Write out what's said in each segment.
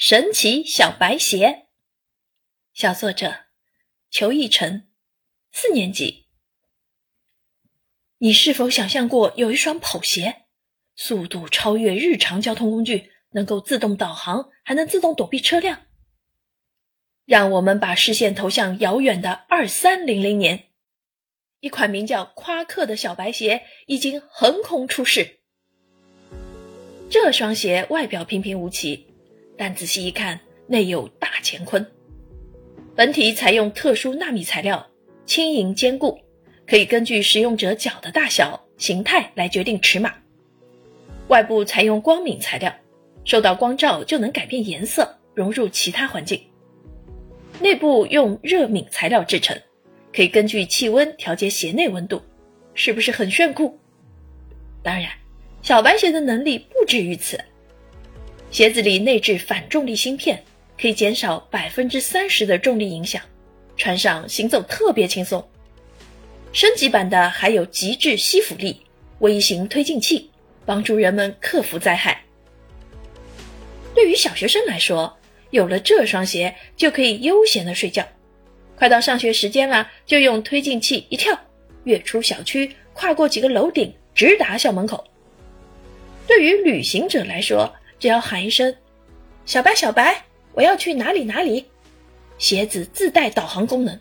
神奇小白鞋，小作者裘逸晨，四年级。你是否想象过有一双跑鞋，速度超越日常交通工具，能够自动导航，还能自动躲避车辆？让我们把视线投向遥远的二三零零年，一款名叫夸克的小白鞋已经横空出世。这双鞋外表平平无奇。但仔细一看，内有大乾坤。本体采用特殊纳米材料，轻盈坚固，可以根据使用者脚的大小、形态来决定尺码。外部采用光敏材料，受到光照就能改变颜色，融入其他环境。内部用热敏材料制成，可以根据气温调节鞋内温度，是不是很炫酷？当然，小白鞋的能力不止于此。鞋子里内置反重力芯片，可以减少百分之三十的重力影响，穿上行走特别轻松。升级版的还有极致吸附力微型推进器，帮助人们克服灾害。对于小学生来说，有了这双鞋就可以悠闲的睡觉。快到上学时间了，就用推进器一跳，跃出小区，跨过几个楼顶，直达校门口。对于旅行者来说，只要喊一声“小白，小白，我要去哪里哪里”，鞋子自带导航功能，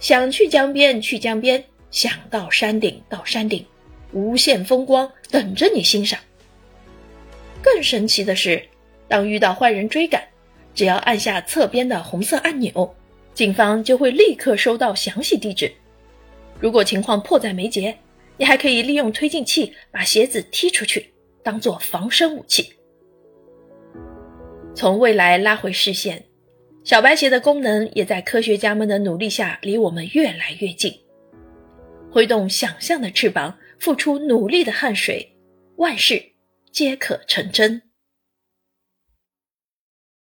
想去江边去江边，想到山顶到山顶，无限风光等着你欣赏。更神奇的是，当遇到坏人追赶，只要按下侧边的红色按钮，警方就会立刻收到详细地址。如果情况迫在眉睫，你还可以利用推进器把鞋子踢出去，当做防身武器。从未来拉回视线，小白鞋的功能也在科学家们的努力下离我们越来越近。挥动想象的翅膀，付出努力的汗水，万事皆可成真。